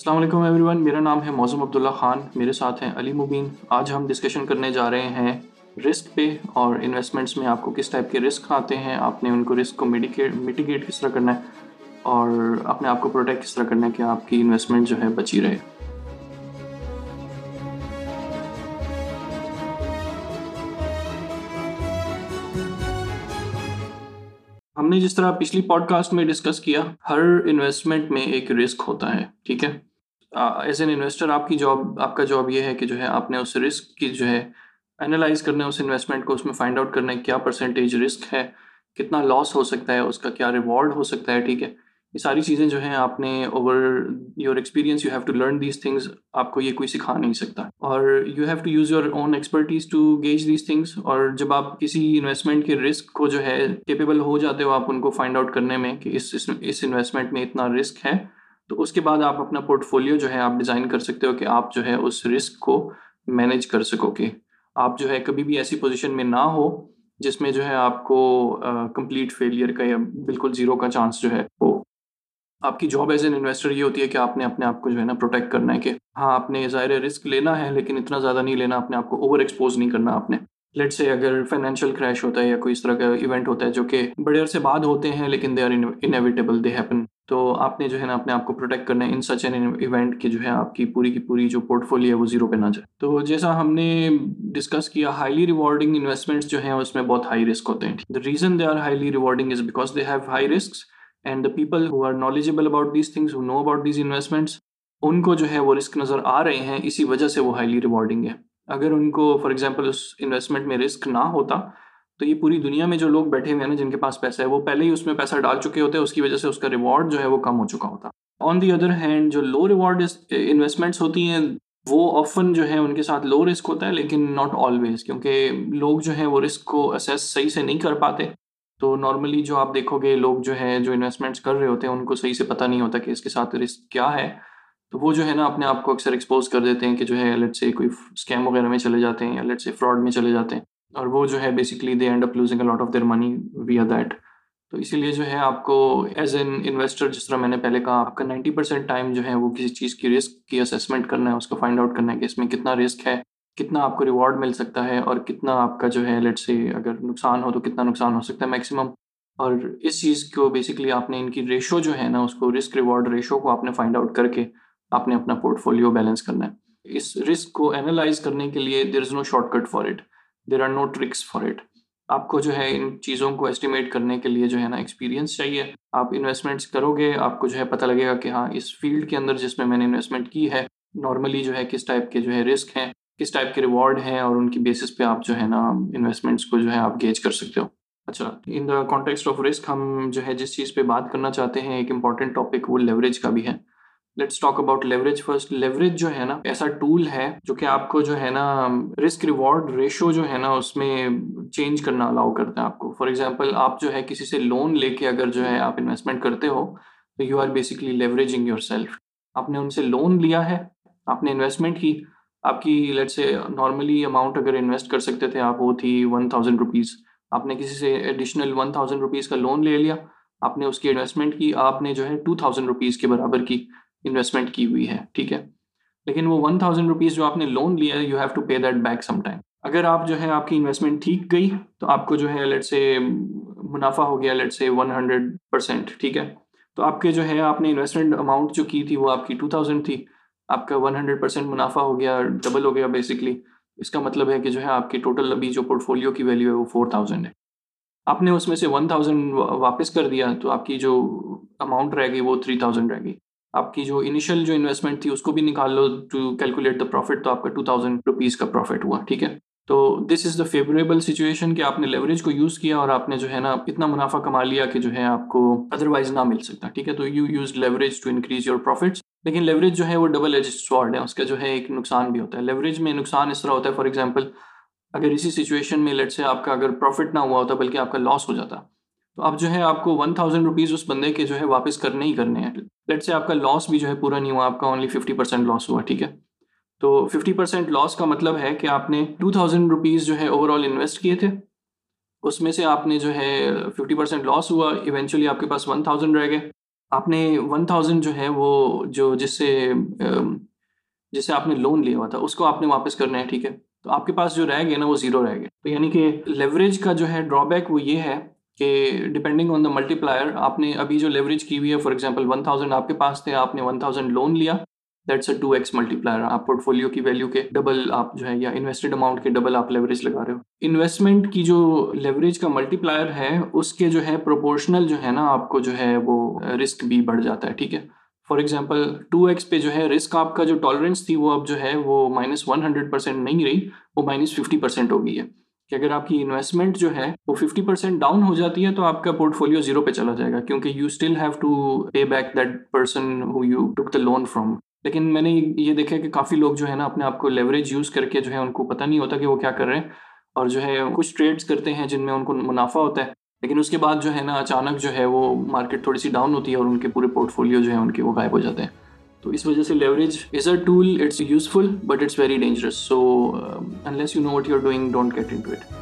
السلام علیکم every one میرا نام ہے موزم عبداللہ خان، میرے ساتھ ہیں علی مبین۔ آج ہم ڈسکشن کرنے جا رہے ہیں رسک پہ اور انویسٹمنٹس میں آپ کو کس ٹائپ کے رسک آتے ہیں، آپ نے ان کو رسک کو میڈیکیٹ میٹیگیٹ کس طرح کرنا ہے اور اپنے آپ کو پروٹیکٹ کس طرح کرنا ہے کہ آپ کی انویسٹمنٹ جو ہے بچی رہے۔ ہم نے جس طرح پچھلی پوڈ کاسٹ میں ڈسکس کیا، ہر انویسٹمنٹ میں ایک رسک ہوتا ہے، ٹھیک ہے؟ ایز این انویسٹر آپ کی جاب آپ کا جاب یہ ہے کہ جو ہے آپ نے اس رسک کی جو ہے انالائز کرنا ہے اس انویسٹمنٹ کو اس میں فائنڈ آؤٹ کرنا ہے کیا پرسنٹیج رسک ہے، کتنا لاس ہو سکتا ہے، اس کا کیا ریوارڈ ہو سکتا ہے، ٹھیک ہے؟ یہ ساری چیزیں جو ہیں آپ نے over your experience you have to learn these things آپ کو یہ کوئی سکھا نہیں سکتا۔ اور you have to use your own expertise to gauge these things اور جب آپ کسی انویسٹمنٹ کے رسک کو جو ہے کیپیبل ہو جاتے ہو، آپ ان کو فائنڈ آؤٹ کرنے میں کہ اس اس انویسٹمنٹ میں اتنا رسک ہے۔ تو اس کے بعد آپ اپنا پورٹ فولیو جو ہے آپ ڈیزائن کر سکتے ہو کہ آپ جو ہے اس رسک کو مینیج کر سکو گے آپ جو ہے کبھی بھی ایسی پوزیشن میں نہ ہو جس میں جو ہے آپ کو کمپلیٹ فیلئر کا یا بالکل زیرو کا چانس جو ہے ہو آپ کی جاب ایز این انویسٹر یہ ہوتی ہے کہ آپ نے اپنے آپ کو جو ہے نا پروٹیکٹ کرنا ہے کہ ہاں آپ نے ظاہر رسک لینا ہے لیکن اتنا زیادہ نہیں لینا، اپنے آپ کو اوور ایکسپوز نہیں کرنا آپ نے۔ لیٹ سے اگر فائنینشیل کریش ہوتا ہے یا کوئی اس طرح کا ایونٹ ہوتا ہے جو کہ بڑے عرصے بعد ہوتے ہیں لیکن they are inevitable they happen تو آپ نے جو ہے نا اپنے آپ کو پروٹیکٹ کرنا ہے ان سچ این ایونٹ کہ جو ہے آپ کی پوری کی پوری جو پورٹ فولی ہے وہ زیرو پہ نہ جائے۔ تو جیسا ہم نے ڈسکس کیا ہائیلی ریوارڈنگ انویسٹمنٹس جو ہیں اس میں بہت ہائی رسک ہوتے ہیں۔ The reason they are highly rewarding is because they have high risk and the people who are knowledgeable about these things who know about these investments ان کو جو ہے وہ رسک نظر آ رہے ہیں اسی وجہ سے وہ ہائیلی ریوارڈنگ ہے اگر ان کو فار ایگزامپل اس انویسٹمنٹ میں رسک نہ ہوتا تو یہ پوری دنیا میں جو لوگ بیٹھے ہوئے ہیں نا، جن کے پاس پیسہ ہے، وہ پہلے ہی اس میں پیسہ ڈال چکے ہوتے ہیں، اس کی وجہ سے اس کا ریوارڈ جو ہے وہ کم ہو چکا ہوتا۔ آن دی ادر ہینڈ جو لو ریوارڈ انویسٹمنٹس ہوتی ہیں، وہ آفن جو ہے ان کے ساتھ لو رسک ہوتا ہے، لیکن ناٹ آلویز کیونکہ لوگ جو ہیں وہ رسک کو اسیس صحیح سے نہیں کر پاتے۔ تو نارملی جو آپ دیکھو گے لوگ جو ہے جو انویسٹمنٹس کر رہے ہوتے ہیں، ان کو صحیح سے پتہ نہیں ہوتا کہ اس کے ساتھ رسک کیا ہے۔ تو وہ جو ہے نا، اپنے آپ کو اکثر ایکسپوز کر دیتے ہیں کہ جو ہے لیٹ سے کوئی اسکیم وغیرہ میں چلے جاتے ہیں یا لیٹ سے فراڈ میں چلے جاتے ہیں۔ اور وہ جو ہے basically they end up losing lot of their money via that تو اسی لیے جو ہے آپ کو ایز این انویسٹر جس طرح میں نے پہلے کہا آپ کا نائنٹی پرسینٹ ٹائم جو ہے وہ کسی چیز کی رسک کی اسیسمنٹ کرنا ہے، اس کو فائنڈ آؤٹ کرنا ہے کہ اس میں کتنا رسک ہے، کتنا آپ کو ریوارڈ مل سکتا ہے اور کتنا آپ کا جو ہے لیٹ سے اگر نقصان ہو تو کتنا نقصان ہو سکتا ہے میکسیمم اور اس چیز کو بیسکلی آپ نے ان کی ریشو جو ہے نا، اس کو رسک ریوارڈ ریشو کو آپ نے فائنڈ آؤٹ کر کے آپ نے اپنا پورٹ فولیو بیلنس کرنا ہے۔ اس رسک کو انالائز کرنے کے لیے there is no shortcut for it there are no tricks for it آپ کو جو ہے ان چیزوں کو اسٹیمیٹ کرنے کے لیے جو ہے نا ایکسپیرینس چاہیے. آپ انویسٹمنٹس کرو گے آپ کو جو ہے پتہ لگے گا کہ ہاں اس فیلڈ کے اندر جس میں میں نے انویسٹمنٹ کی ہے نارملی جو ہے کس ٹائپ کے جو ہے رسک ہیں، کس ٹائپ کے ریوارڈ ہیں اور ان کی بیسس پہ آپ جو ہے نا انویسٹمنٹس کو جو ہے آپ گیج کر سکتے ہو۔ اچھا in the context of risk ہم جو ہے جس چیز پہ بات کرنا چاہتے ہیں، ایک امپورٹنٹ ٹاپک وہ لیوریج کا بھی ہے۔ Let's talk about leverage first leverage جو ہے نا، ایسا ٹول ہے جو کہ آپ کو جو ہے نا رسک ریوارڈ ریشو جو ہے نا، اس میں چینج کرنا الاؤ کرتا ہے آپ کو. فار ایگزامپل آپ جو ہے کسی سے لون لے کے اگر جو ہے آپ انویسٹمنٹ کرتے ہو، تو you are basically leveraging yourself آپ نے ان سے لون لیا ہے، آپ نے انویسٹمنٹ کی، آپ کی لیٹ سے نارملی اماؤنٹ اگر انویسٹ کر سکتے تھے، آپ وہ تھی ون تھاؤزینڈ روپیز آپ نے کسی سے ایڈیشنل ون تھاؤزینڈ روپیز کا لون لے لیا، آپ نے اس کی انویسٹمنٹ کی، آپ نے جو ہے ٹو تھاؤزینڈ روپیز کے برابر کی. انویسٹمنٹ کی ہوئی ہے، ٹھیک ہے؟ لیکن وہ ون تھاؤزینڈ روپیز جو آپ نے لون لیا ہے you have to pay that back some time اگر آپ جو ہے، آپ کی انویسٹمنٹ ٹھیک گئی، تو آپ کو جو ہے لیٹ سے منافع ہو گیا لیٹ سے ون ہنڈریڈ پرسینٹ ٹھیک ہے؟ تو آپ کے جو ہے، آپ نے انویسٹمنٹ اماؤنٹ جو کی تھی، وہ آپ کی ٹو تھاؤزینڈ تھی۔ آپ کا ون ہنڈریڈ پرسینٹ منافع ہو گیا ڈبل ہو گیا بیسکلی اس کا مطلب ہے کہ جو ہے، آپ کی ٹوٹل ابھی جو پورٹ فولیو کی ویلیو ہے، وہ فور تھاؤزینڈ ہے۔ آپ نے اس میں سے ون تھاؤزینڈ واپس کر دیا، تو آپ کی جو اماؤنٹ رہے گی وہ تھری تھاؤزینڈ رہے گی آپ کی جو انیشیل جو انویسٹمنٹ تھی اس کو بھی نکال لو ٹو کیلکولیٹ دا پروفٹ تو آپ کا ٹو تھاؤزینڈ روپیز کا پروفٹ ہوا، ٹھیک ہے؟ تو دس از دا فیوریبل سچویشن کہ آپ نے لیوریج کو یوز کیا اور آپ نے جو ہے نا اتنا منافع کما لیا کہ جو ہے آپ کو ادروائز نہ مل سکتا، ٹھیک ہے؟ تو you use leverage to increase your profits لیکن لیوریج جو ہے وہ ڈبل ایج سوارڈ ہے، اس کا جو ہے ایک نقصان بھی ہوتا ہے۔ لیوریج میں نقصان اس طرح ہوتا ہے فار ایگزامپل اگر اسی سچویشن میں لیٹ سے آپ کا اگر پروفٹ نہ ہوا ہوتا بلکہ آپ کا لاس ہو جاتا تو اب جو ہے آپ کو ون تھاؤزینڈ روپیز اس بندے کے جو ہے واپس کرنے ہی کرنے ہیں۔ لیٹ سے آپ کا لاس بھی جو ہے پورا نہیں ہوا، آپ کا اونلی ففٹی پرسینٹ لاس ہوا، ٹھیک ہے۔ تو ففٹی پرسینٹ لاس کا مطلب ہے کہ آپ نے ٹو تھاؤزینڈ روپیز جو ہے اوور آل انویسٹ کیے تھے۔ اس میں سے آپ نے جو ہے ففٹی پرسینٹ لاس ہوا ایونچولی آپ کے پاس ون تھاؤزینڈ رہ گئے۔ آپ نے ون تھاؤزینڈ جو ہے وہ جو جس سے جس سے آپ نے لون لیا ہوا تھا، اس کو آپ نے واپس کرنا ہے، ٹھیک ہے۔ تو آپ کے پاس جو رہ گیا نا وہ زیرو رہ گیا تو یعنی کہ لیوریج کا جو ہے ڈرا بیک وہ یہ ہے کہ ڈپینڈنگ آن دا ملٹی پلائر آپ نے ابھی جو لیوریج کی ہوئی ہے فار ایگزامپل ون تھاؤزینڈ آپ کے پاس تھے، آپ نے ون تھاؤزینڈ لون لیا that's a two X multiplier آپ پورٹ فولیو کی ویلیو کے ڈبل آپ جو ہے، یا انویسٹڈ اماؤنٹ کے ڈبل آپ لیوریج لگا رہے ہو. انویسٹمنٹ کی جو لیوریج کا ملٹی پلائر ہے، اس کے جو ہے پروپورشنل جو ہے نا، آپ کو جو ہے وہ uh, رسک بھی بڑھ جاتا ہے، ٹھیک ہے؟ فار ایگزامپل ٹو ایکس پہ جو ہے رسک آپ کا جو ٹالرنس تھی، وہ اب جو ہے وہ مائنس ون ہنڈریڈ پرسینٹ نہیں رہی، وہ مائنس ففٹی پرسینٹ ہو گئی ہے. کہ اگر آپ کی انویسٹمنٹ جو ہے وہ ففٹی پرسینٹ ڈاؤن ہو جاتی ہے تو آپ کا پورٹ فولیو زیرو پہ چلا جائے گا، کیونکہ you still have to pay back that person who you took the loan from لیکن میں نے یہ دیکھا کہ کافی لوگ جو ہے نا اپنے آپ کو لیوریج یوز کر کے جو ہے ان کو پتہ نہیں ہوتا کہ وہ کیا کر رہے ہیں اور جو ہے کچھ ٹریڈس کرتے ہیں جن میں ان کو منافع ہوتا ہے، لیکن اس کے بعد جو ہے نا اچانک جو ہے وہ مارکیٹ تھوڑی سی ڈاؤن ہوتی ہے اور ان کے پورے پورٹ فولیو جو ہے ان کے وہ غائب ہو جاتے ہیں۔ تو اس وجہ سے leverage is a tool it's useful but it's very dangerous so unless you know what you are doing don't get into it